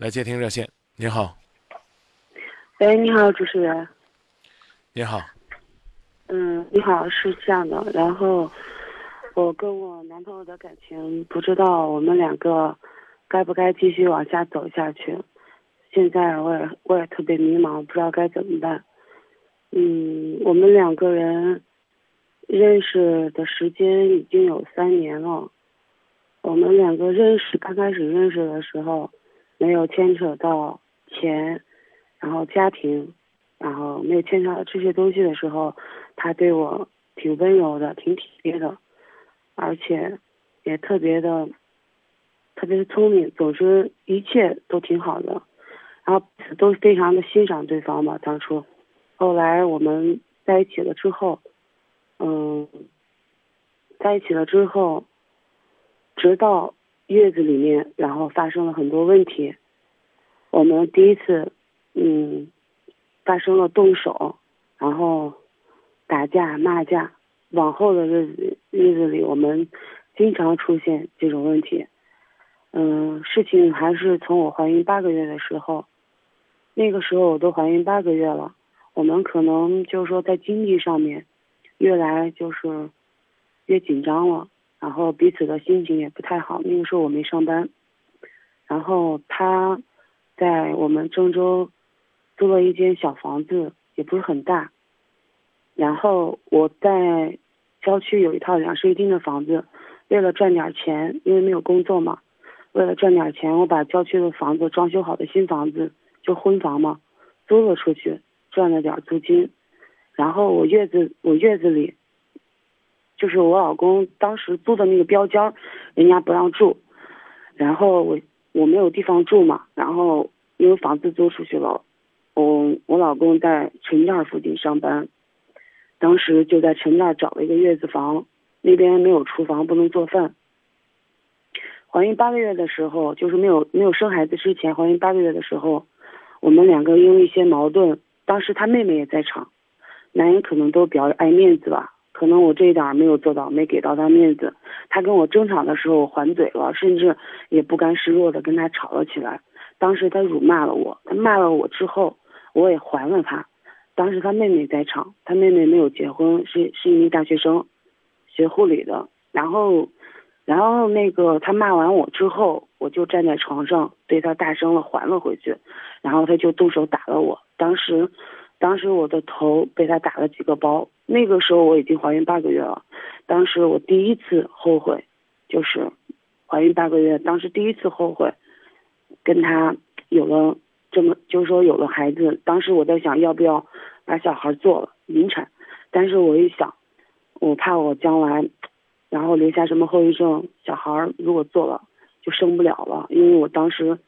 来接听热线。你好，喂，你好，主持人。你好，嗯，你好，是这样的，然后我跟我男朋友的感情，不知道我们两个该不该继续往下走下去。现在我也我也特别迷茫，不知道该怎么办。嗯，我们两个人认识的时间已经有三年了。我们两个认识刚开始认识的时候，没有牵扯到钱，然后家庭，然后没有牵扯到这些东西的时候，他对我挺温柔的，挺体贴的，而且也特别的，特别的聪明，总之一切都挺好的，然后都非常的欣赏对方嘛。当初，后来我们在一起了之后，嗯，在一起了之后。直到月子里面，然后发生了很多问题。我们第一次，嗯，发生了动手，然后打架骂架。往后的日子日子里，我们经常出现这种问题。嗯，事情还是从我怀孕八个月的时候，那个时候我都怀孕八个月了。我们可能就是说在经济上面，越来就是越紧张了。然后彼此的心情也不太好。那个时候我没上班，然后他在我们郑州租了一间小房子，也不是很大。然后我在郊区有一套两室一厅的房子，为了赚点钱，因为没有工作嘛，为了赚点钱，我把郊区的房子装修好的新房子就婚房嘛，租了出去，赚了点租金。然后我月子我月子里。就是我老公当时租的那个标间，人家不让住，然后我我没有地方住嘛，然后因为房子租出去了，我我老公在陈店附近上班，当时就在陈店找了一个月子房，那边没有厨房，不能做饭。怀孕八个月的时候，就是没有没有生孩子之前，怀孕八个月的时候，我们两个因为一些矛盾，当时他妹妹也在场，男人可能都比较爱面子吧。可能我这一点没有做到，没给到他面子。他跟我争吵的时候，还嘴了，甚至也不甘示弱的跟他吵了起来。当时他辱骂了我，他骂了我之后，我也还了他。当时他妹妹在场，他妹妹没有结婚，是是一名大学生，学护理的。然后，然后那个他骂完我之后，我就站在床上对他大声的还了回去，然后他就动手打了我。当时。当时我的头被他打了几个包，那个时候我已经怀孕八个月了。当时我第一次后悔，就是怀孕八个月，当时第一次后悔，跟他有了这么，就是说有了孩子。当时我在想要不要把小孩做了引产，但是我一想，我怕我将来，然后留下什么后遗症，小孩如果做了就生不了了，因为我当时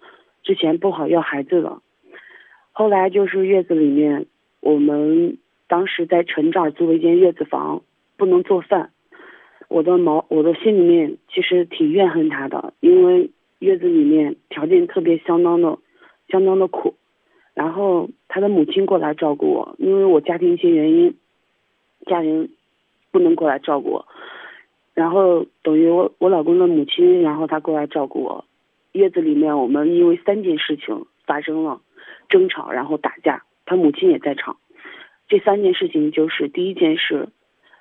之前不好要孩子的，后来就是月子里面。我们当时在陈这儿租了一间月子房，不能做饭。我的毛，我的心里面其实挺怨恨他的，因为月子里面条件特别相当的，相当的苦。然后他的母亲过来照顾我，因为我家庭一些原因，家人不能过来照顾我。然后等于我我老公的母亲，然后他过来照顾我。月子里面我们因为三件事情发生了争吵，然后打架。他母亲也在场，这三件事情就是第一件事，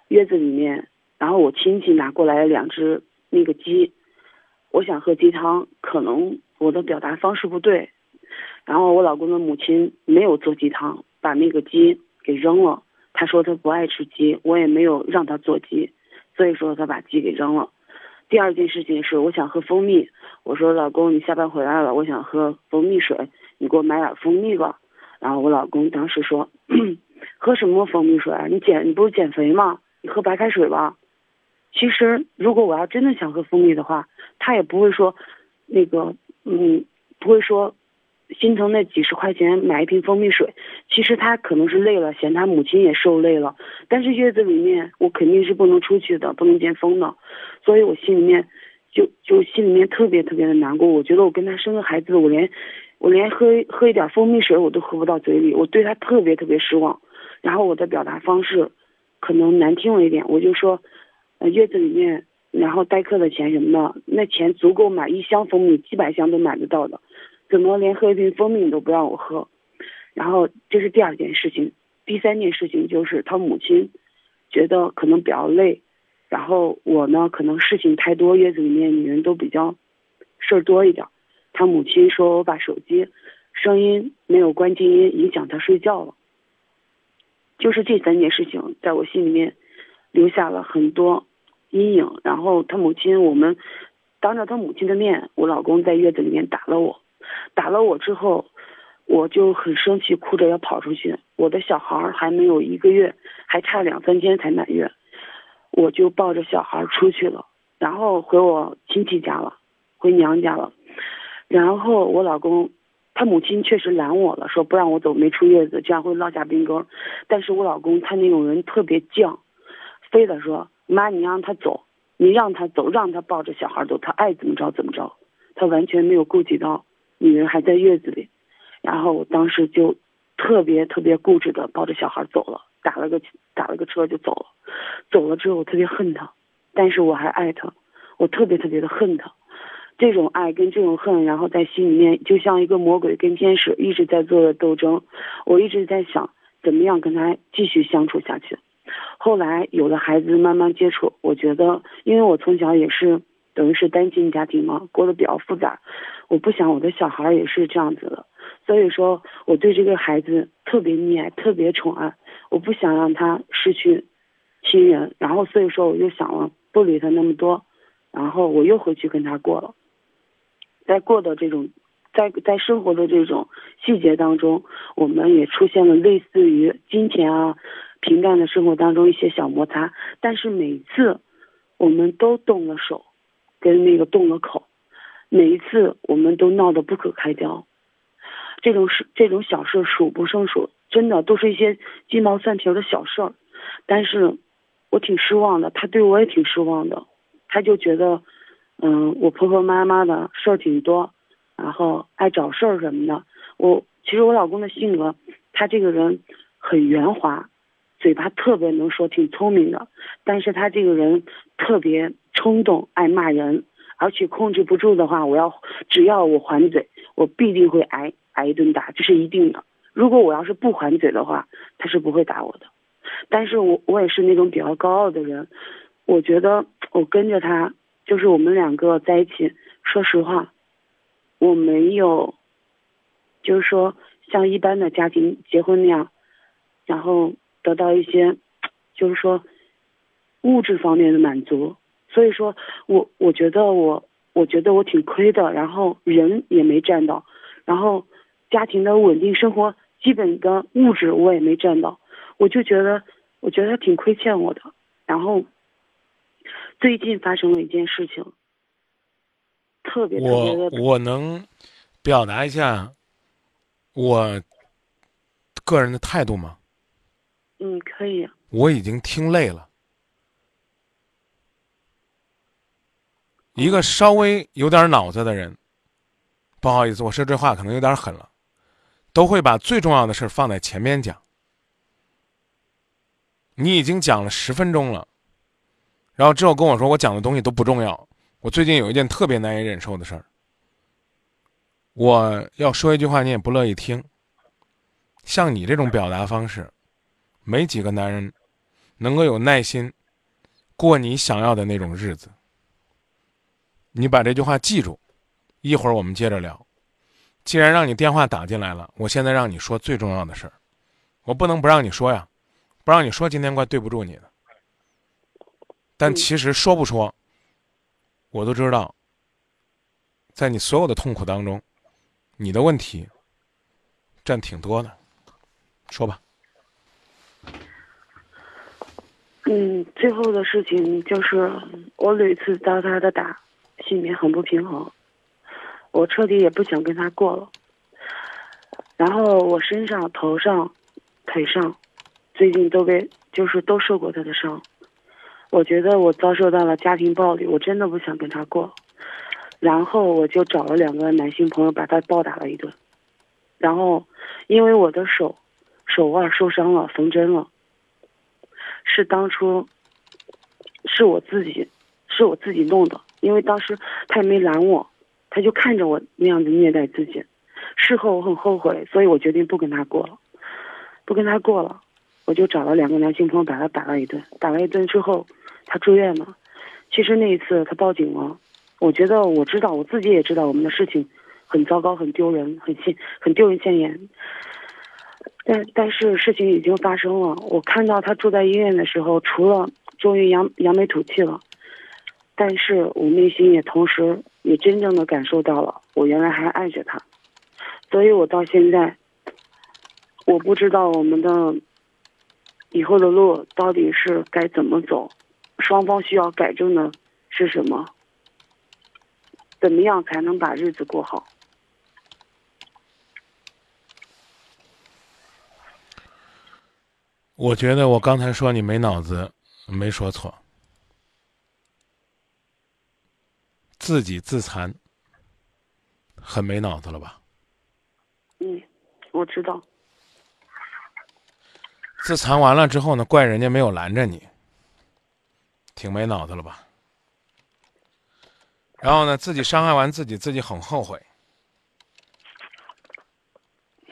月子里面，然后我亲戚拿过来两只那个鸡，我想喝鸡汤，可能我的表达方式不对，然后我老公的母亲没有做鸡汤，把那个鸡给扔了，他说他不爱吃鸡，我也没有让他做鸡，所以说他把鸡给扔了。第二件事情是我想喝蜂蜜，我说老公你下班回来了，我想喝蜂蜜水，你给我买点蜂蜜吧。然后我老公当时说：“ 喝什么蜂蜜水？你减你不是减肥吗？你喝白开水吧。”其实如果我要真的想喝蜂蜜的话，他也不会说，那个嗯，不会说心疼那几十块钱买一瓶蜂蜜水。其实他可能是累了，嫌他母亲也受累了。但是月子里面我肯定是不能出去的，不能见风的，所以我心里面就就心里面特别特别的难过。我觉得我跟他生个孩子，我连。我连喝喝一点蜂蜜水我都喝不到嘴里，我对他特别特别失望。然后我的表达方式可能难听了一点，我就说，呃，月子里面，然后代课的钱什么的，那钱足够买一箱蜂蜜，几百箱都买得到的。怎么连喝一瓶蜂蜜都不让我喝？然后这是第二件事情，第三件事情就是他母亲觉得可能比较累，然后我呢可能事情太多，月子里面女人都比较事儿多一点。他母亲说我把手机声音没有关静音，影响他睡觉了。就是这三件事情，在我心里面留下了很多阴影。然后他母亲，我们当着他母亲的面，我老公在月子里面打了我，打了我之后，我就很生气，哭着要跑出去。我的小孩还没有一个月，还差两三天才满月，我就抱着小孩出去了，然后回我亲戚家了，回娘家了。然后我老公。他母亲确实拦我了，说不让我走，没出月子，这样会落下病根。但是我老公他那种人特别犟，非得说妈，你让他走，你让他走，让他抱着小孩走，他爱怎么着怎么着，他完全没有顾及到女人还在月子里。然后我当时就特别特别固执的抱着小孩走了，打了个打了个车就走了。走了之后我特别恨他，但是我还爱他，我特别特别的恨他。这种爱跟这种恨，然后在心里面就像一个魔鬼跟天使一直在做的斗争。我一直在想怎么样跟他继续相处下去。后来有了孩子，慢慢接触，我觉得，因为我从小也是等于是单亲家庭嘛，过得比较复杂。我不想我的小孩也是这样子的，所以说我对这个孩子特别溺爱，特别宠爱。我不想让他失去亲人，然后所以说我就想了不理他那么多，然后我又回去跟他过了。在过的这种，在在生活的这种细节当中，我们也出现了类似于金钱啊、平淡的生活当中一些小摩擦。但是每次，我们都动了手，跟那个动了口，每一次我们都闹得不可开交。这种事，这种小事数不胜数，真的都是一些鸡毛蒜皮的小事儿。但是，我挺失望的，他对我也挺失望的，他就觉得。嗯，我婆婆妈妈的事儿挺多，然后爱找事儿什么的。我其实我老公的性格，他这个人很圆滑，嘴巴特别能说，挺聪明的。但是他这个人特别冲动，爱骂人，而且控制不住的话，我要只要我还嘴，我必定会挨挨一顿打，这是一定的。如果我要是不还嘴的话，他是不会打我的。但是我我也是那种比较高傲的人，我觉得我跟着他。就是我们两个在一起，说实话，我没有，就是说像一般的家庭结婚那样，然后得到一些，就是说物质方面的满足。所以说我我觉得我我觉得我挺亏的，然后人也没占到，然后家庭的稳定生活基本的物质我也没占到，我就觉得我觉得他挺亏欠我的，然后。最近发生了一件事情，特别特别的。我我能表达一下我个人的态度吗？嗯，可以。我已经听累了。一个稍微有点脑子的人，不好意思，我说这话可能有点狠了，都会把最重要的事放在前面讲。你已经讲了十分钟了。然后之后跟我说，我讲的东西都不重要。我最近有一件特别难以忍受的事儿，我要说一句话，你也不乐意听。像你这种表达方式，没几个男人能够有耐心过你想要的那种日子。你把这句话记住，一会儿我们接着聊。既然让你电话打进来了，我现在让你说最重要的事儿，我不能不让你说呀，不让你说，今天怪对不住你的。但其实说不说，我都知道，在你所有的痛苦当中，你的问题占挺多的，说吧。嗯，最后的事情就是我屡次遭他的打，心里很不平衡，我彻底也不想跟他过了。然后我身上、头上、腿上，最近都被就是都受过他的伤。我觉得我遭受到了家庭暴力，我真的不想跟他过，然后我就找了两个男性朋友把他暴打了一顿，然后因为我的手手腕受伤了，缝针了，是当初是我自己是我自己弄的，因为当时他也没拦我，他就看着我那样子虐待自己，事后我很后悔，所以我决定不跟他过了，不跟他过了，我就找了两个男性朋友把他打了一顿，打了一顿之后，他住院了。其实那一次他报警了，我觉得我知道，我自己也知道我们的事情很糟糕、很丢人、很现、很丢人现眼。但但是事情已经发生了，我看到他住在医院的时候，除了终于扬扬眉吐气了，但是我内心也同时也真正的感受到了，我原来还爱着他，所以我到现在，我不知道我们的以后的路到底是该怎么走，双方需要改正的是什么，怎么样才能把日子过好？我觉得我刚才说你没脑子，没说错。自己自残，很没脑子了吧？嗯，我知道。自残完了之后呢，怪人家没有拦着你，挺没脑子了吧？然后呢，自己伤害完自己，自己很后悔。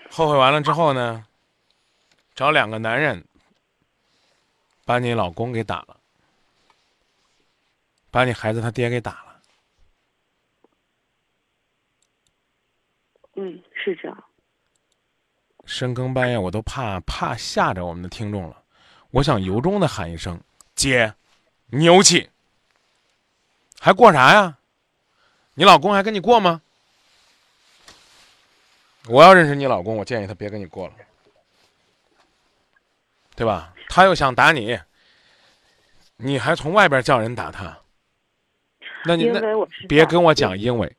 后悔完了之后呢，找两个男人。把你老公给打了，把你孩子他爹给打了。嗯，是这样。深更半夜，我都怕怕吓着我们的听众了。我想由衷的喊一声：“姐，牛气！还过啥呀？你老公还跟你过吗？”我要认识你老公，我建议他别跟你过了，对吧？他又想打你，你还从外边叫人打他，那你那别跟我讲因为，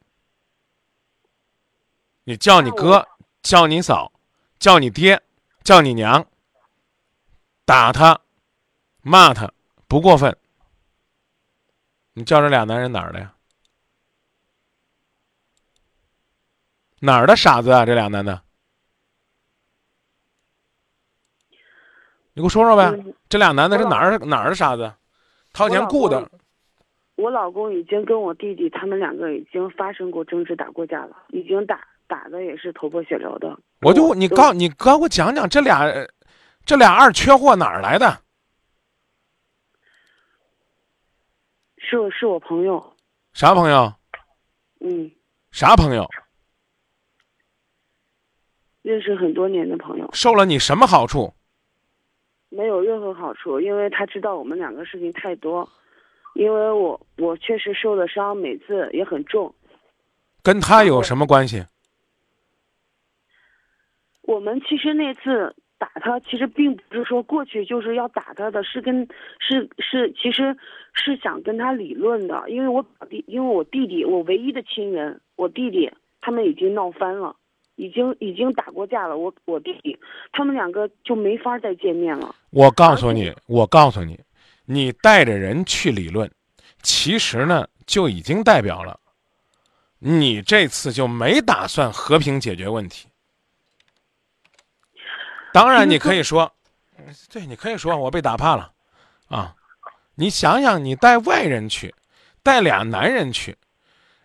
你叫你哥，叫你嫂，叫你爹，叫你娘，打他，骂他不过分。你叫这俩男人哪儿的呀？哪儿的傻子啊？这俩男的。你给我说说呗，这俩男的是哪儿哪儿的傻子，掏钱雇的。我老公已经跟我弟弟他们两个已经发生过争执，打过架了，已经打打的也是头破血流的。我就你告你哥给我讲讲这俩，这俩二缺货哪儿来的？是我是我朋友。啥朋友？嗯。啥朋友？认识很多年的朋友。受了你什么好处？没有任何好处，因为他知道我们两个事情太多，因为我我确实受的伤，每次也很重。跟他有什么关系？我们其实那次打他，其实并不是说过去就是要打他的，是跟是是，其实是想跟他理论的，因为我弟，因为我弟弟，我唯一的亲人，我弟弟他们已经闹翻了。已经已经打过架了，我我弟弟，他们两个就没法再见面了。我告诉你，我告诉你，你带着人去理论，其实呢就已经代表了，你这次就没打算和平解决问题。当然，你可以说，对，你可以说我被打怕了，啊，你想想，你带外人去，带俩男人去，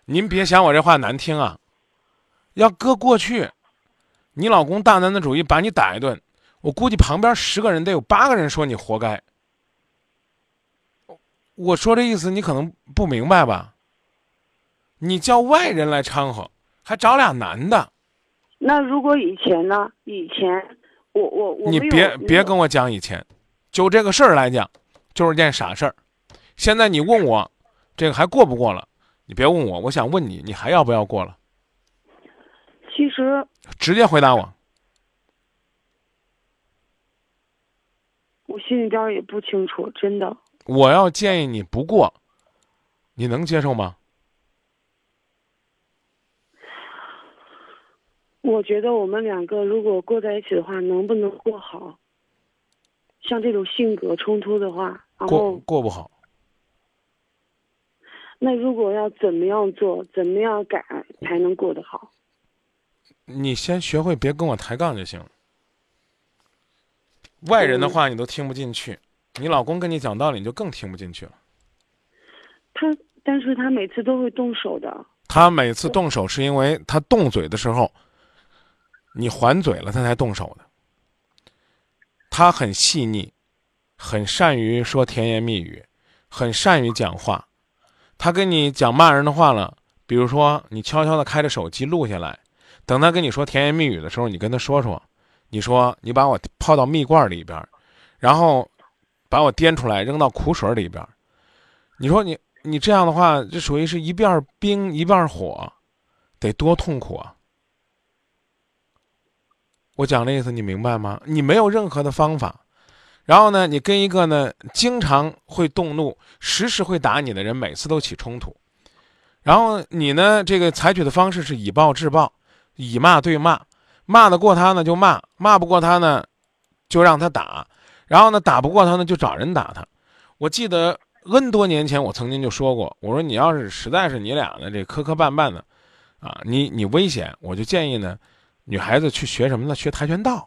您别想我这话难听啊。要搁过去，你老公大男子主义把你打一顿，我估计旁边十个人得有八个人说你活该。我说这意思你可能不明白吧？你叫外人来掺和，还找俩男的。那如果以前呢？以前我我我你别别跟我讲以前，就这个事儿来讲，就是件傻事儿。现在你问我，这个还过不过了？你别问我，我想问你，你还要不要过了？其实，直接回答我。我心里边也不清楚，真的。我要建议你不过，你能接受吗？我觉得我们两个如果过在一起的话，能不能过好？像这种性格冲突的话，然后过不好。那如果要怎么样做，怎么样改才能过得好？你先学会别跟我抬杠就行了。外人的话你都听不进去，你老公跟你讲道理你就更听不进去了。他，但是他每次都会动手的。他每次动手是因为他动嘴的时候，你还嘴了，他才动手的。他很细腻，很善于说甜言蜜语，很善于讲话。他跟你讲骂人的话了，比如说你悄悄的开着手机录下来，等他跟你说甜言蜜语的时候，你跟他说说，你说你把我泡到蜜罐里边，然后把我颠出来扔到苦水里边，你说你你这样的话，这属于是一半冰一半火，得多痛苦啊！我讲的意思你明白吗？你没有任何的方法，然后呢，你跟一个呢经常会动怒、时时会打你的人，每次都起冲突，然后你呢这个采取的方式是以暴制暴，以骂对骂，骂得过他呢就骂，骂不过他呢就让他打，然后呢打不过他呢就找人打他。我记得 N 多年前我曾经就说过，我说你要是实在是你俩呢这磕磕绊绊的，啊，你你危险，我就建议呢。女孩子去学什么呢？学跆拳道，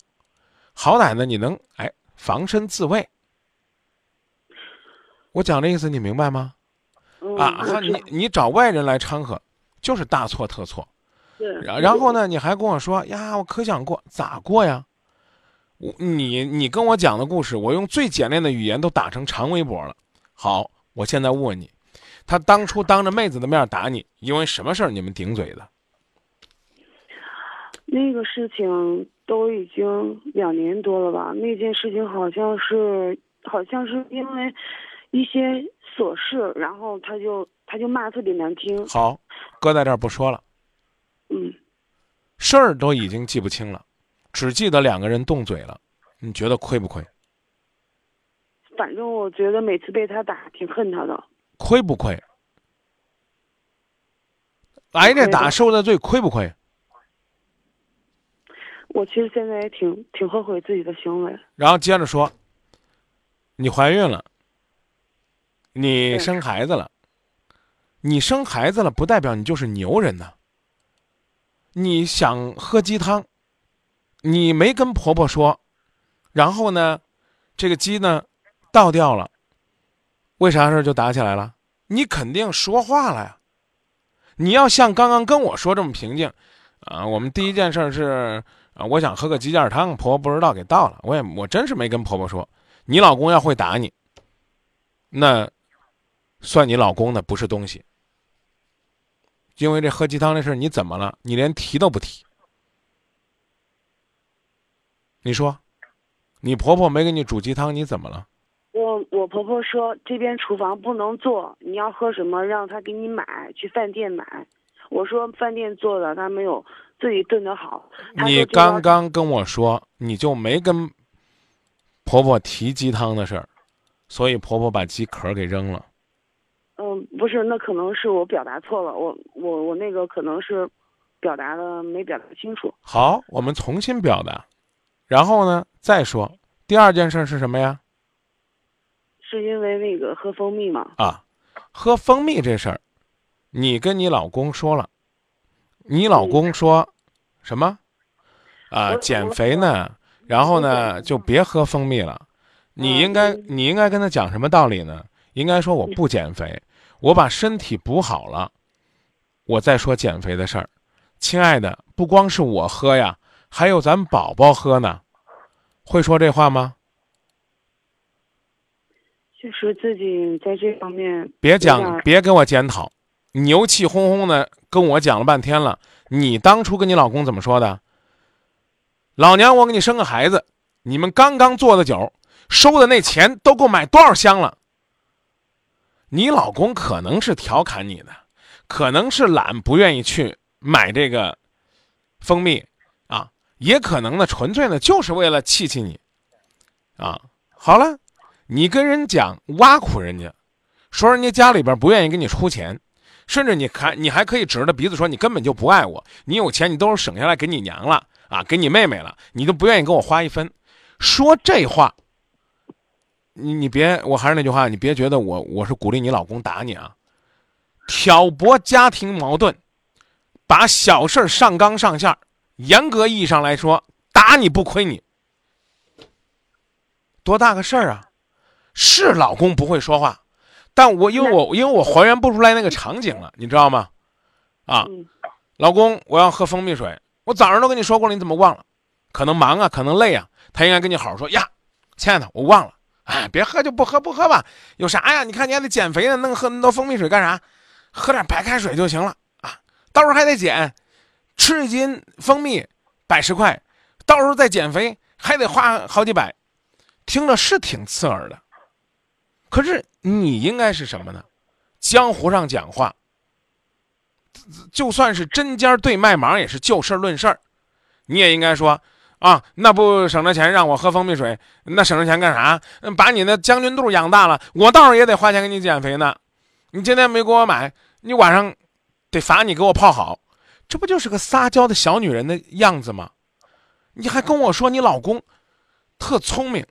好歹呢你能哎防身自卫。我讲的意思你明白吗？啊，你你找外人来掺和，就是大错特错。然然后呢，你还跟我说呀，我可想过，咋过呀？我你你跟我讲的故事，我用最简练的语言都打成长微博了。好，我现在问你，他当初当着妹子的面打你，因为什么事儿你们顶嘴的？那个事情都已经两年多了吧？那件事情好像是，好像是因为一些琐事，然后他就他就骂特别难听。好，搁在这儿不说了。嗯，事儿都已经记不清了，只记得两个人动嘴了。你觉得亏不亏？反正我觉得每次被他打，挺恨他的。亏不亏？挨着打受的罪，亏不亏？我其实现在也挺挺后悔自己的行为。然后接着说，你怀孕了，你生孩子了，你生孩子了不代表你就是牛人呢。你想喝鸡汤，你没跟婆婆说，然后呢，这个鸡呢倒掉了，为啥事就打起来了？你肯定说话了呀。你要像刚刚跟我说这么平静，啊，我们第一件事是。啊，我想喝个鸡架汤，婆婆不知道给倒了。我也我真是没跟婆婆说。你老公要会打你，那算你老公的不是东西。因为这喝鸡汤的事你怎么了？你连提都不提。你说，你婆婆没给你煮鸡汤，你怎么了？我我婆婆说这边厨房不能做，你要喝什么让她给你买，去饭店买。我说饭店做的，她没有。自己炖的好。你刚刚跟我说，你就没跟婆婆提鸡汤的事儿，所以婆婆把鸡壳给扔了。嗯，不是，那可能是我表达错了，我我我那个可能是表达的没表达清楚。好，我们重新表达，然后呢再说第二件事是什么呀？是因为那个喝蜂蜜吗？啊，喝蜂蜜这事儿，你跟你老公说了。你老公说，什么？啊，减肥呢？然后呢，就别喝蜂蜜了。你应该，你应该跟他讲什么道理呢？应该说我不减肥，我把身体补好了，我再说减肥的事儿。亲爱的，不光是我喝呀，还有咱宝宝喝呢。会说这话吗？就是自己在这方面。别讲，别给我检讨。牛气哄哄的跟我讲了半天了，你当初跟你老公怎么说的？老娘我给你生个孩子，你们刚刚做的酒，收的那钱都够买多少箱了？你老公可能是调侃你的，可能是懒不愿意去买这个蜂蜜啊，也可能呢纯粹呢就是为了气气你啊。好了，你跟人讲挖苦人家，说人家家里边不愿意给你出钱。甚至你还你还可以指着鼻子说你根本就不爱我，你有钱你都是省下来给你娘了啊，给你妹妹了，你都不愿意跟我花一分。说这话，你你别，我还是那句话，你别觉得我我是鼓励你老公打你啊，挑拨家庭矛盾，把小事上纲上线，严格意义上来说，打你不亏你，多大个事儿啊？是老公不会说话。但我因为我因为我还原不出来那个场景了，你知道吗？啊，老公，我要喝蜂蜜水，我早上都跟你说过了，你怎么忘了？可能忙啊，可能累啊，他应该跟你好好说呀，亲爱的，我忘了。哎，别喝就不喝，不喝吧，有啥呀？你看你还得减肥呢，弄喝那么多蜂蜜水干啥？喝点白开水就行了啊。到时候还得减，吃一斤蜂蜜百十块，到时候再减肥还得花好几百，听着是挺刺耳的。可是你应该是什么呢？江湖上讲话，就算是针尖对麦芒，也是就事论事儿。你也应该说啊，那不省着钱让我喝蜂蜜水，那省着钱干啥？把你那将军肚养大了，我到时候也得花钱给你减肥呢。你今天没给我买，你晚上得罚你给我泡好，这不就是个撒娇的小女人的样子吗？你还跟我说你老公特聪明，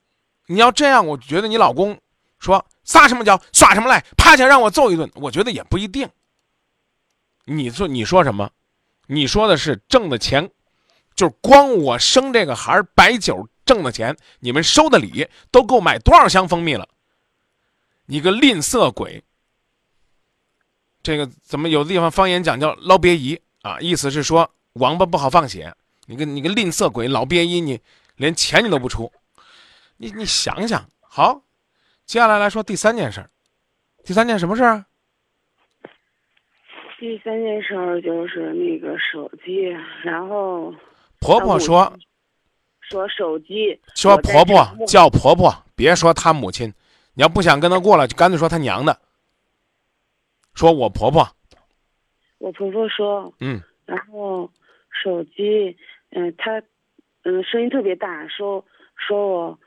你要这样，我觉得你老公说撒什么娇耍什么赖，趴下让我揍一顿，我觉得也不一定。你说你说什么？你说的是挣的钱，就是光我生这个孩儿摆酒挣的钱，你们收的礼都够买多少箱蜂蜜了？你个吝啬鬼！这个怎么有的地方方言讲叫捞鳖姨啊？意思是说王八不好放血。你个你个吝啬鬼，老鳖姨，你连钱你都不出，你你想想好。接下来来说第三件事儿，第三件什么事儿？第三件事儿就是那个手机，然后婆婆说说手机，说婆婆叫婆婆，别说她母亲。你要不想跟她过了，就干脆说她娘的。说我婆婆，我婆婆说，嗯，然后手机，嗯，她，嗯，声音特别大，说说我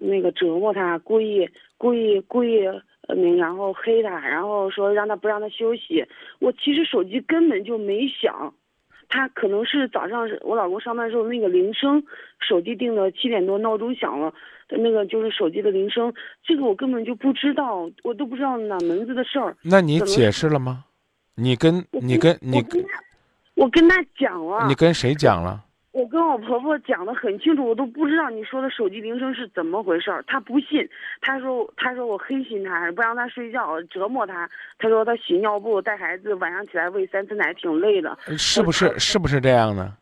那个折磨他，故意故意故意，嗯，然后黑他，然后说让他不让他休息。我其实手机根本就没响，他可能是早上我老公上班时候那个铃声，手机定的七点多闹钟响了，那个就是手机的铃声，这个我根本就不知道，我都不知道哪门子的事儿。那你解释了吗？你跟你跟你跟，我跟他讲了。你跟谁讲了？我跟我婆婆讲的很清楚，我都不知道你说的手机铃声是怎么回事儿。她不信，她说她说我黑心她，不让她睡觉，折磨她。她说她洗尿布、带孩子，晚上起来喂三次奶，挺累的。是不是是不是这样的？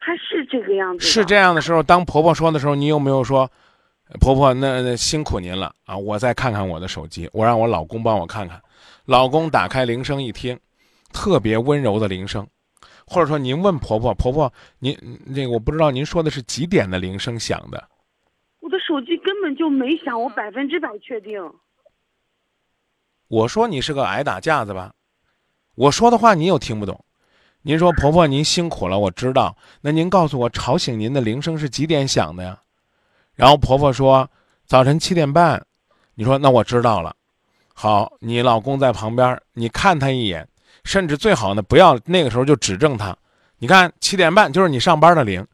她是这个样子。是这样的时候，当婆婆说的时候，你有没有说，婆婆那那辛苦您了啊？我再看看我的手机，我让我老公帮我看看。老公打开铃声一听，特别温柔的铃声，或者说您问婆婆，婆婆您那个我不知道您说的是几点的铃声响的？我的手机根本就没响，我百分之百确定。我说你是个挨打架子吧？我说的话你又听不懂。您说婆婆您辛苦了，我知道。那您告诉我吵醒您的铃声是几点响的呀？然后婆婆说早晨七点半。你说那我知道了。好，你老公在旁边，你看他一眼，甚至最好呢不要那个时候就指正他。你看七点半就是你上班的铃，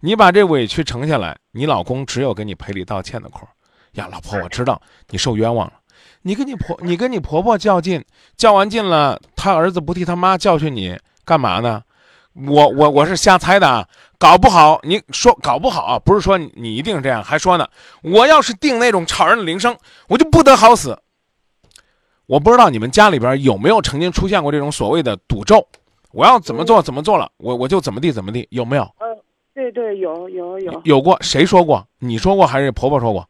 你把这委屈承下来，你老公只有给你赔礼道歉的空。呀，老婆，我知道你受冤枉了。你跟你婆，你跟你婆婆较劲，较完劲了，他儿子不替他妈教训你干嘛呢？我我我是瞎猜的啊，搞不好你说搞不好，不是说你一定这样，还说呢，我要是定那种吵人的铃声，我就不得好死。我不知道你们家里边有没有曾经出现过这种所谓的赌咒，我要怎么做怎么做了，我我就怎么地怎么地，有没有？呃，对对，有有有。有过谁说过？你说过还是婆婆说过？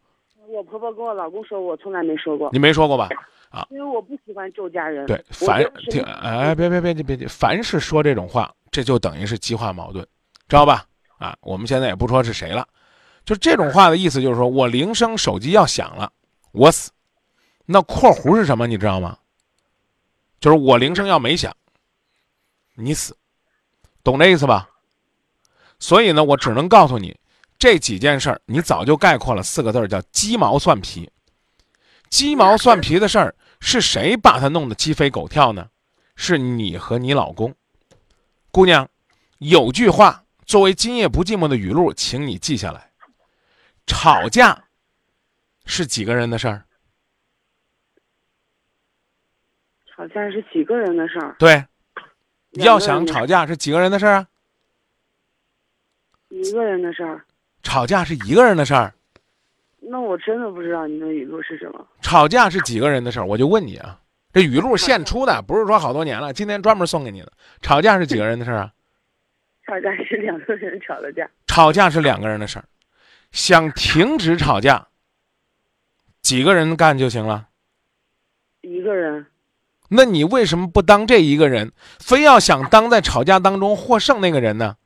我婆婆跟我老公说，我从来没说过。你没说过吧？啊，因为我不喜欢咒家人。对，凡听哎，别别别别别，凡是说这种话，这就等于是激化矛盾，知道吧？啊，我们现在也不说是谁了，就这种话的意思就是说我铃声手机要响了，我死。那括弧是什么？你知道吗？就是我铃声要没响，你死，懂这意思吧？所以呢，我只能告诉你这几件事儿，你早就概括了四个字，叫鸡毛蒜皮。鸡毛蒜皮的事儿是谁把它弄得鸡飞狗跳呢？是你和你老公。姑娘，有句话作为今夜不寂寞的语录，请你记下来：吵架是几个人的事儿？吵架是几个人的事儿？对，要想吵架是几个人的事儿啊？一个人的事儿。吵架是一个人的事儿。那我真的不知道你的语录是什么。吵架是几个人的事儿？我就问你啊，这语录现出的，不是说好多年了，今天专门送给你的。吵架是几个人的事儿啊？吵架是两个人吵的架。吵架是两个人的事儿，想停止吵架，几个人干就行了。一个人。那你为什么不当这一个人，非要想当在吵架当中获胜那个人呢？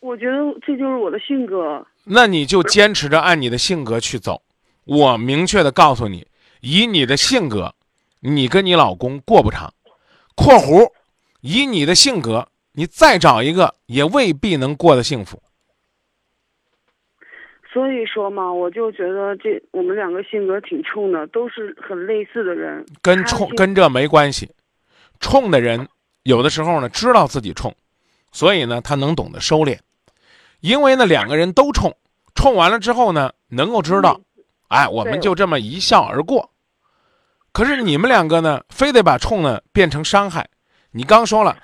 我觉得这就是我的性格。那你就坚持着按你的性格去走。我明确的告诉你，以你的性格，你跟你老公过不长。（括弧）以你的性格，你再找一个也未必能过得幸福。所以说嘛，我就觉得这我们两个性格挺冲的，都是很类似的人。跟冲跟这没关系，冲的人有的时候呢知道自己冲，所以呢他能懂得收敛。因为呢两个人都冲，冲完了之后呢能够知道，哎，我们就这么一笑而过。可是你们两个呢，非得把冲呢变成伤害。你刚说了，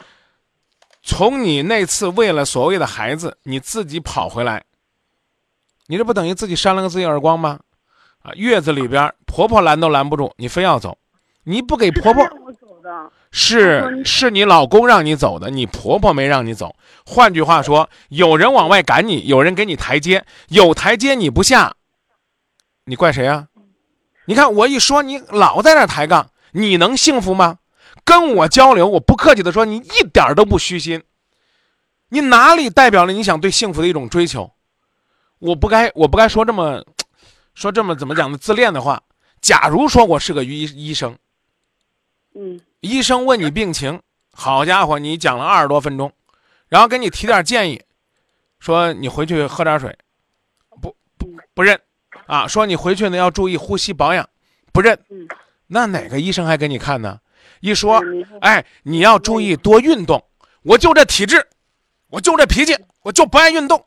从你那次为了所谓的孩子，你自己跑回来。你这不等于自己扇了个自己耳光吗？啊，月子里边婆婆拦都拦不住，你非要走，你不给婆婆，是是你老公让你走的，你婆婆没让你走。换句话说，有人往外赶你，有人给你台阶，有台阶你不下，你怪谁啊？你看我一说，你老在那抬杠，你能幸福吗？跟我交流，我不客气的说，你一点都不虚心，你哪里代表了你想对幸福的一种追求？我不该，我不该说这么，说这么怎么讲的？自恋的话。假如说我是个医医生，嗯，医生问你病情，好家伙，你讲了二十多分钟，然后给你提点建议，说你回去喝点水，不不不认，啊，说你回去呢要注意呼吸保养，不认，那哪个医生还给你看呢？一说，哎，你要注意多运动，我就这体质，我就这脾气，我就不爱运动。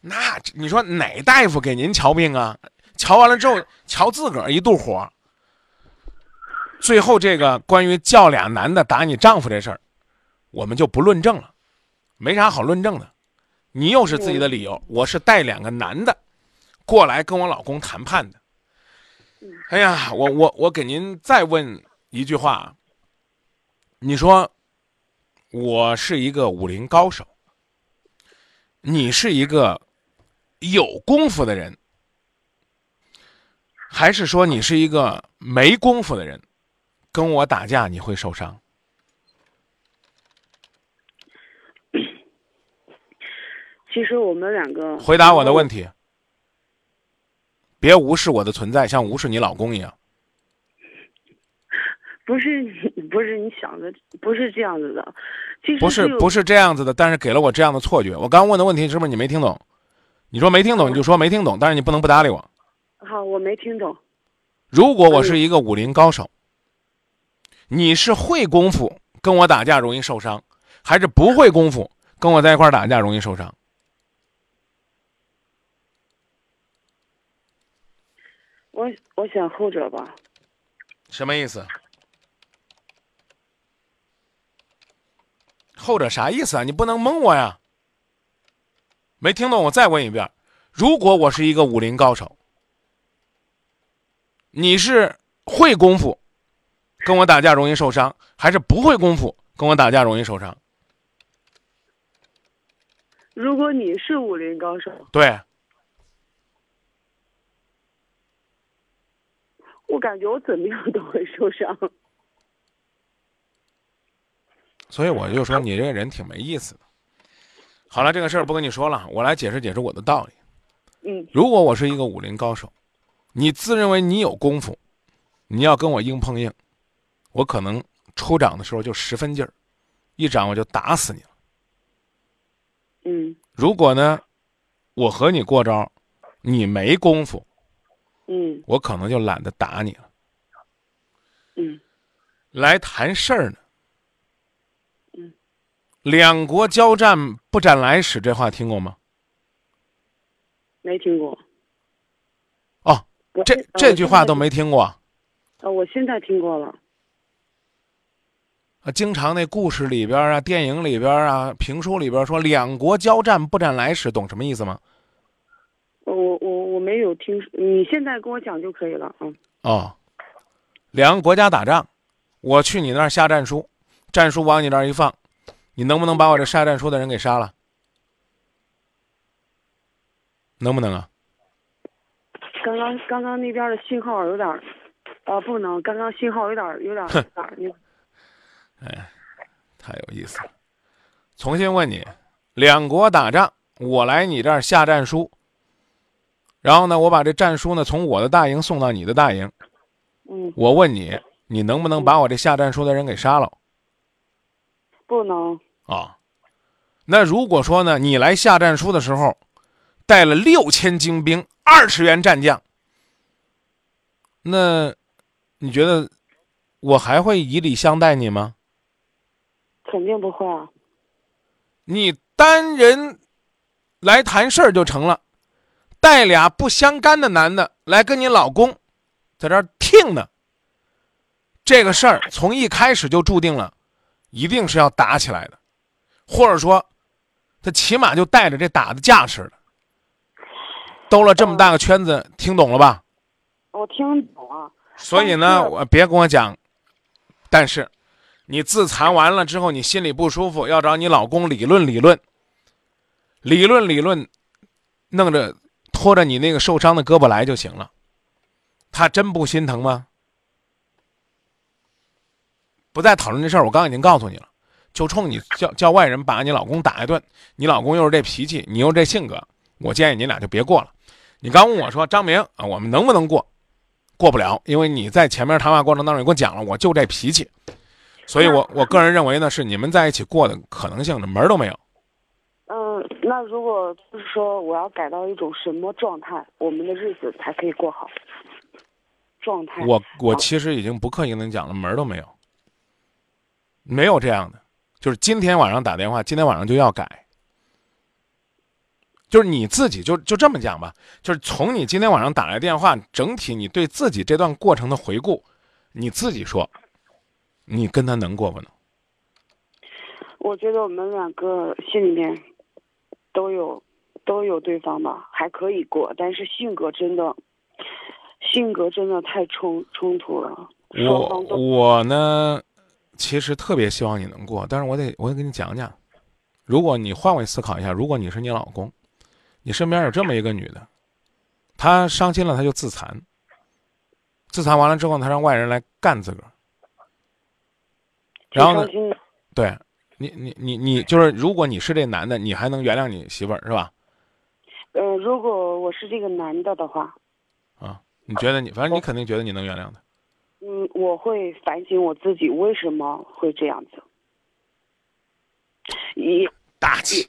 那你说哪大夫给您瞧病啊？瞧完了之后，瞧自个儿一肚火。最后这个关于叫俩男的打你丈夫这事儿，我们就不论证了，没啥好论证的。你又是自己的理由，我是带两个男的过来跟我老公谈判的。哎呀，我我我给您再问一句话，你说我是一个武林高手，你是一个。有功夫的人，还是说你是一个没功夫的人，跟我打架你会受伤？其实我们两个回答我的问题，别无视我的存在，像无视你老公一样。不是你，不是你想的，不是这样子的。其实不是不是这样子的，但是给了我这样的错觉。我刚问的问题是不是你没听懂？你说没听懂，你就说没听懂，但是你不能不搭理我。好，我没听懂。如果我是一个武林高手，你是会功夫跟我打架容易受伤，还是不会功夫跟我在一块打架容易受伤？我我选后者吧。什么意思？后者啥意思啊？你不能蒙我呀！没听懂，我再问一遍：如果我是一个武林高手，你是会功夫，跟我打架容易受伤，还是不会功夫跟我打架容易受伤？如果你是武林高手，对，我感觉我怎么样都会受伤。所以我就说你这个人挺没意思的。好了，这个事儿不跟你说了，我来解释解释我的道理。嗯，如果我是一个武林高手，你自认为你有功夫，你要跟我硬碰硬，我可能出掌的时候就十分劲儿，一掌我就打死你了。嗯，如果呢，我和你过招，你没功夫，嗯，我可能就懒得打你了。嗯，来谈事儿呢。两国交战不斩来使，这话听过吗？没听过。哦，这这句话都没听过。啊，我现在听过了。啊，经常那故事里边啊，电影里边啊，评书里边说“两国交战不斩来使”，懂什么意思吗？我我我没有听，你现在跟我讲就可以了。嗯。哦，两个国家打仗，我去你那儿下战书，战书往你那儿一放。你能不能把我这下战书的人给杀了？能不能啊？刚刚刚刚那边的信号有点儿，啊，不能，刚刚信号有点儿有点儿有点那哎，太有意思了。重新问你，两国打仗，我来你这儿下战书，然后呢，我把这战书呢从我的大营送到你的大营，嗯，我问你，你能不能把我这下战书的人给杀了？不能，啊，那如果说呢，你来下战书的时候，带了六千精兵，二十员战将，那你觉得我还会以礼相待你吗？肯定不会啊。你单人来谈事儿就成了，带俩不相干的男的来跟你老公在这儿听呢，这个事儿从一开始就注定了，一定是要打起来的，或者说，他起码就带着这打的架势的。兜了这么大个圈子，听懂了吧？我听懂了。所以呢，我别跟我讲，但是你自残完了之后，你心里不舒服，要找你老公理论理论，理论理论，弄着拖着你那个受伤的胳膊来就行了。他真不心疼吗？不再讨论这事儿，我刚已经告诉你了，就冲你叫叫外人把你老公打一顿，你老公又是这脾气，你又这性格，我建议你俩就别过了。你刚问我说张明啊，我们能不能过？过不了，因为你在前面谈话过程当中，你给我讲了，我就这脾气，所以我我个人认为呢，是你们在一起过的可能性的门儿都没有。嗯，那如果就是说我要改到一种什么状态，我们的日子才可以过好？状态。我我其实已经不刻意跟你讲了，门儿都没有，没有这样的，就是今天晚上打电话，今天晚上就要改，就是你自己就就这么讲吧，就是从你今天晚上打来电话，整体你对自己这段过程的回顾，你自己说，你跟他能过不能？我觉得我们两个心里面都有都有对方吧，还可以过，但是性格真的性格真的太冲冲突了，双我我呢，其实特别希望你能过，但是我得我得跟你讲讲，如果你换位思考一下，如果你是你老公，你身边有这么一个女的，她伤心了，她就自残，自残完了之后，她让外人来干自个儿，然后呢对你你你你就是，如果你是这男的，你还能原谅你媳妇儿是吧？呃，如果我是这个男的的话，啊，你觉得你反正你肯定觉得你能原谅他，嗯，我会反省我自己为什么会这样子，一大气。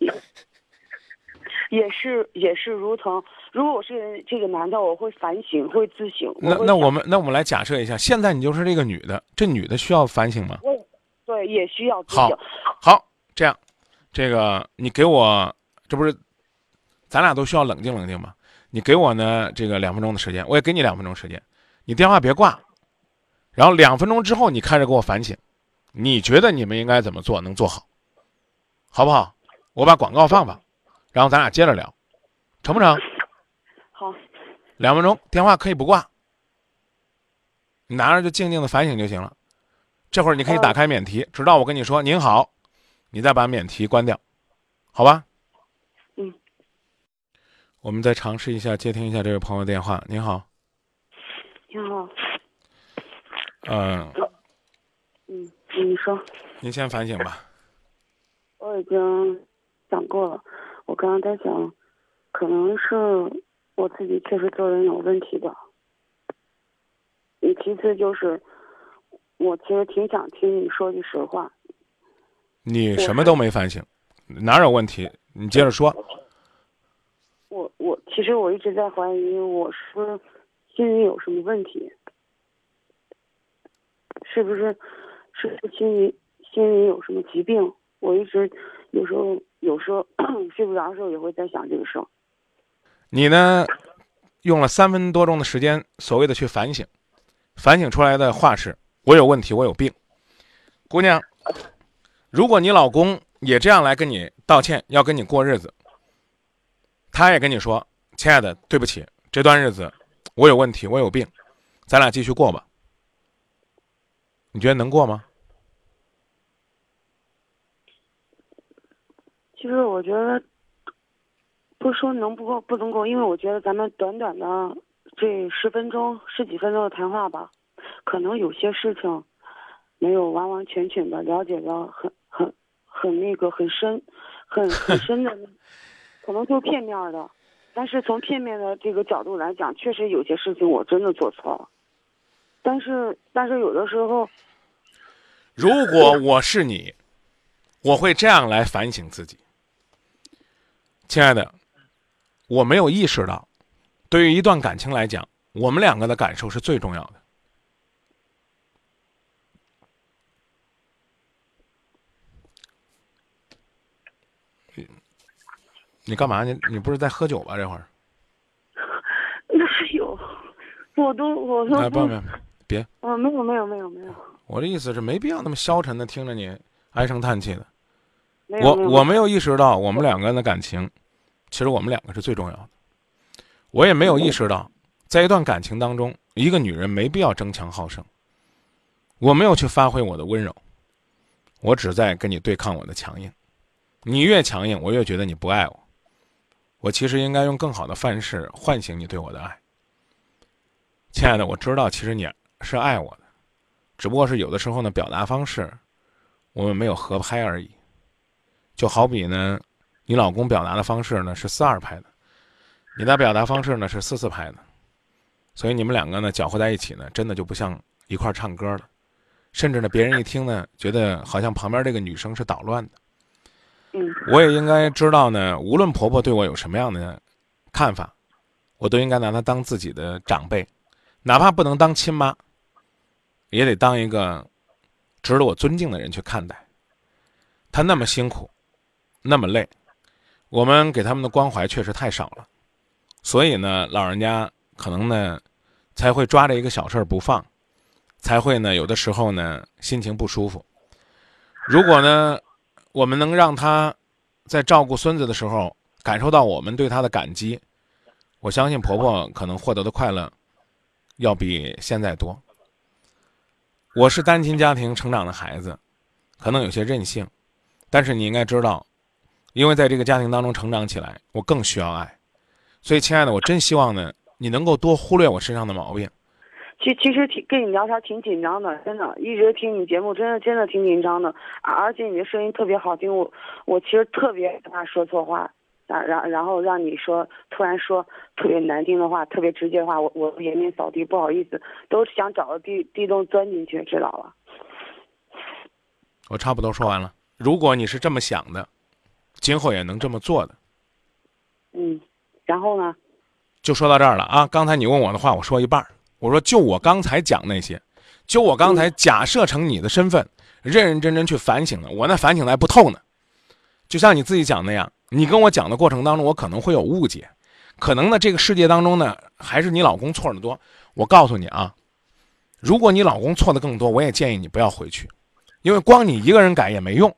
也是也是如同，如果我是这个男的，我会反省，会自省。那那我们那我们来假设一下，现在你就是这个女的，这女的需要反省吗？对也需要自好省。好，这样，这个你给我，这不是，咱俩都需要冷静冷静吗？你给我呢这个两分钟的时间，我也给你两分钟时间，你电话别挂，然后两分钟之后你开始给我反省，你觉得你们应该怎么做能做好，好不好？我把广告放放，然后咱俩接着聊，成不成？好，两分钟，电话可以不挂，你拿着就静静的反省就行了。这会儿你可以打开免提，直到我跟你说“您好”，你再把免提关掉，好吧？嗯。我们再尝试一下接听一下这位朋友电话。您好，您好，嗯、嗯，你说，您先反省吧。我已经想过了，我刚刚在想，可能是我自己确实做人有问题的。你，其次就是，我其实挺想听你说句实话。你什么都没反省，哪有问题？你接着说。我我其实我一直在怀疑我是不是心里有什么问题，是不是是不是心里心里有什么疾病？我一直有时候有时候 睡不着的时候也会在想这个事儿。你呢，用了三分多钟的时间，所谓的去反省，反省出来的话是：我有问题，我有病。姑娘，如果你老公也这样来跟你道歉，要跟你过日子，他也跟你说：“亲爱的，对不起，这段日子我有问题，我有病，咱俩继续过吧。”你觉得能过吗？其实我觉得，不说能不够不能够，因为我觉得咱们短短的这十分钟、十几分钟的谈话吧，可能有些事情没有完完全全的了解的很很很那个很深，很很深的，可能就片面的。但是从片面的这个角度来讲，确实有些事情我真的做错了。但是，但是有的时候，如果我是你，我会这样来反省自己。亲爱的，我没有意识到，对于一段感情来讲，我们两个的感受是最重要的。你干嘛？你你不是在喝酒吧？这会儿？哪有？我都我都哎，不不，别！哦，没有没有没有没有。我的意思是，没必要那么消沉的听着你唉声叹气的。我我没有意识到我们两个人的感情，其实我们两个是最重要的。我也没有意识到，在一段感情当中，一个女人没必要争强好胜。我没有去发挥我的温柔，我只在跟你对抗我的强硬。你越强硬，我越觉得你不爱我。我其实应该用更好的范式唤醒你对我的爱。亲爱的，我知道其实你是爱我的，只不过是有的时候呢，表达方式我们没有合拍而已。就好比呢，你老公表达的方式呢是四二拍的，你的表达方式呢是四四拍的，所以你们两个呢搅和在一起呢，真的就不像一块唱歌了，甚至呢，别人一听呢，觉得好像旁边这个女生是捣乱的。嗯我也应该知道呢，无论婆婆对我有什么样的看法，我都应该拿她当自己的长辈，哪怕不能当亲妈，也得当一个值得我尊敬的人去看待。他那么辛苦，那么累，我们给他们的关怀确实太少了，所以呢，老人家可能呢才会抓着一个小事儿不放，才会呢有的时候呢心情不舒服。如果呢，我们能让他在照顾孙子的时候感受到我们对他的感激，我相信婆婆可能获得的快乐要比现在多。我是单亲家庭成长的孩子，可能有些任性，但是你应该知道，因为在这个家庭当中成长起来，我更需要爱。所以，亲爱的，我真希望呢，你能够多忽略我身上的毛病。其其实挺跟你聊天挺紧张的，真的，一直听你节目，真的真的挺紧张的，而且你的声音特别好听，我我其实特别害怕说错话，然然然后让你说突然说特别难听的话，特别直接的话，我我颜面扫地，不好意思，都想找个地地洞钻进去，知道了。我差不多说完了。如果你是这么想的，今后也能这么做的，嗯，然后呢？就说到这儿了啊！刚才你问我的话，我说一半儿。我说，就我刚才讲那些，就我刚才假设成你的身份，认认真真去反省了，我那反省的还不透呢。就像你自己讲那样，你跟我讲的过程当中，我可能会有误解，可能呢，这个世界当中呢，还是你老公错的多。我告诉你啊，如果你老公错的更多，我也建议你不要回去，因为光你一个人改也没用，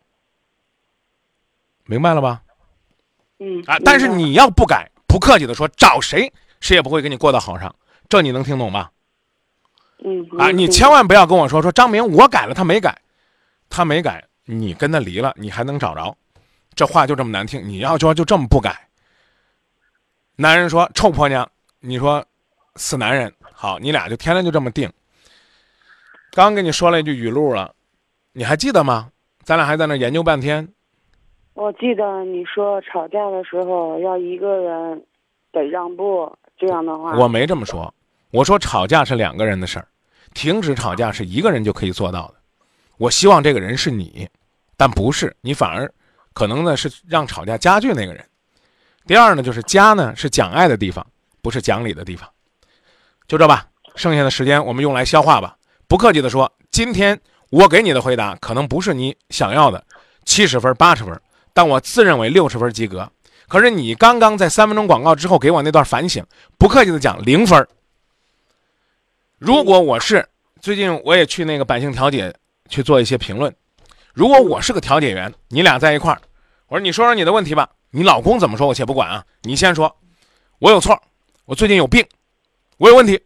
明白了吧？嗯啊，但是你要不改，不客气的说，找谁谁也不会跟你过到好上，这你能听懂吧？嗯啊，你千万不要跟我说说张明我改了，他没改，他没改，你跟他离了，你还能找着？这话就这么难听，你要说就这么不改。男人说臭婆娘，你说死男人，好，你俩就天天就这么定。刚跟你说了一句语录了，你还记得吗？咱俩还在那研究半天。我记得你说吵架的时候要一个人得让步，这样的话，我没这么说，我说吵架是两个人的事儿，停止吵架是一个人就可以做到的。我希望这个人是你，但不是你，反而可能呢是让吵架加剧那个人。第二呢，就是家呢是讲爱的地方，不是讲理的地方。就这吧，剩下的时间我们用来消化吧。不客气的说，今天我给你的回答可能不是你想要的七十分、八十分，但我自认为六十分及格。可是你刚刚在三分钟广告之后给我那段反省，不客气的讲零分。如果我是最近我也去那个百姓调解去做一些评论，如果我是个调解员，你俩在一块儿，我说你说说你的问题吧，你老公怎么说我且不管啊，你先说，我有错，我最近有病，我有问题。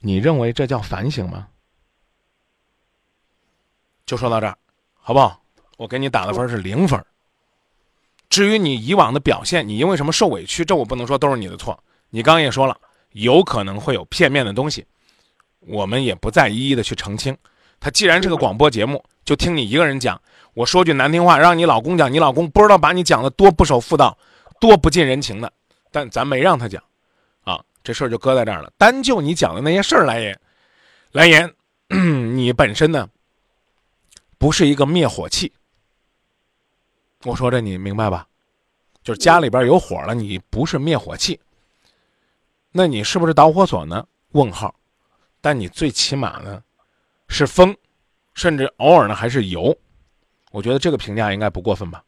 你认为这叫反省吗？就说到这儿，好不好？我给你打的分是零分，至于你以往的表现，你因为什么受委屈，这我不能说都是你的错。你刚刚也说了，有可能会有片面的东西，我们也不再一一的去澄清。他既然是个广播节目，就听你一个人讲。我说句难听话，让你老公讲，你老公不知道把你讲的多不守妇道，多不近人情的。但咱没让他讲，啊，这事儿就搁在这儿了。单就你讲的那些事儿来言，来言，你本身呢，不是一个灭火器。我说这你明白吧？就是家里边有火了，你不是灭火器，那你是不是导火索呢？问号。但你最起码呢，是风，甚至偶尔呢还是油。我觉得这个评价应该不过分吧？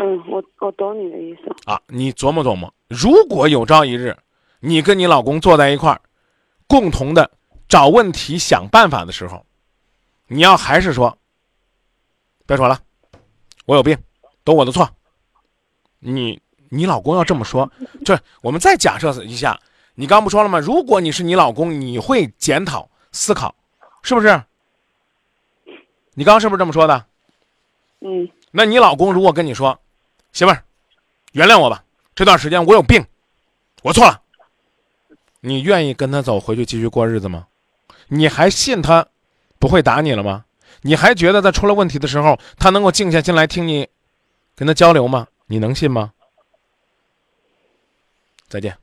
嗯，我我懂你的意思啊。你琢磨琢磨，如果有朝一日，你跟你老公坐在一块儿，共同的找问题、想办法的时候，你要还是说，别说了，我有病，都我的错。你你老公要这么说，这我们再假设一下，你刚不说了吗？如果你是你老公，你会检讨思考，是不是？你刚刚是不是这么说的？嗯，那你老公如果跟你说：“媳妇儿，原谅我吧，这段时间我有病，我错了。”你愿意跟他走回去继续过日子吗？你还信他不会打你了吗？你还觉得在出了问题的时候，他能够静下心来听你跟他交流吗？你能信吗？再见。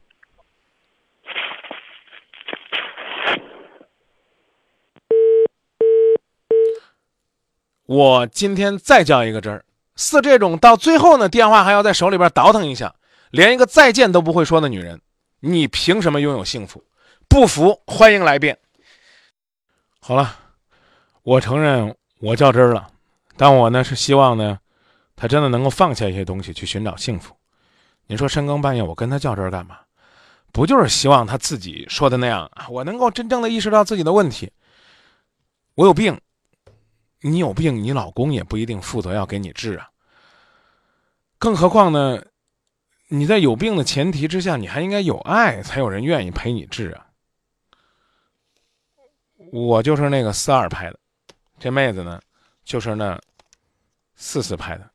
我今天再叫一个真儿，似这种到最后呢，电话还要在手里边倒腾一下，连一个再见都不会说的女人，你凭什么拥有幸福？不服欢迎来辩。好了，我承认我较真儿了，但我呢是希望呢，他真的能够放下一些东西去寻找幸福。你说深更半夜我跟他较真儿干嘛？不就是希望他自己说的那样啊？我能够真正的意识到自己的问题，我有病。你有病，你老公也不一定负责要给你治啊。更何况呢，你在有病的前提之下，你还应该有爱，才有人愿意陪你治啊。我就是那个四二拍的，这妹子呢，就是那四四拍的。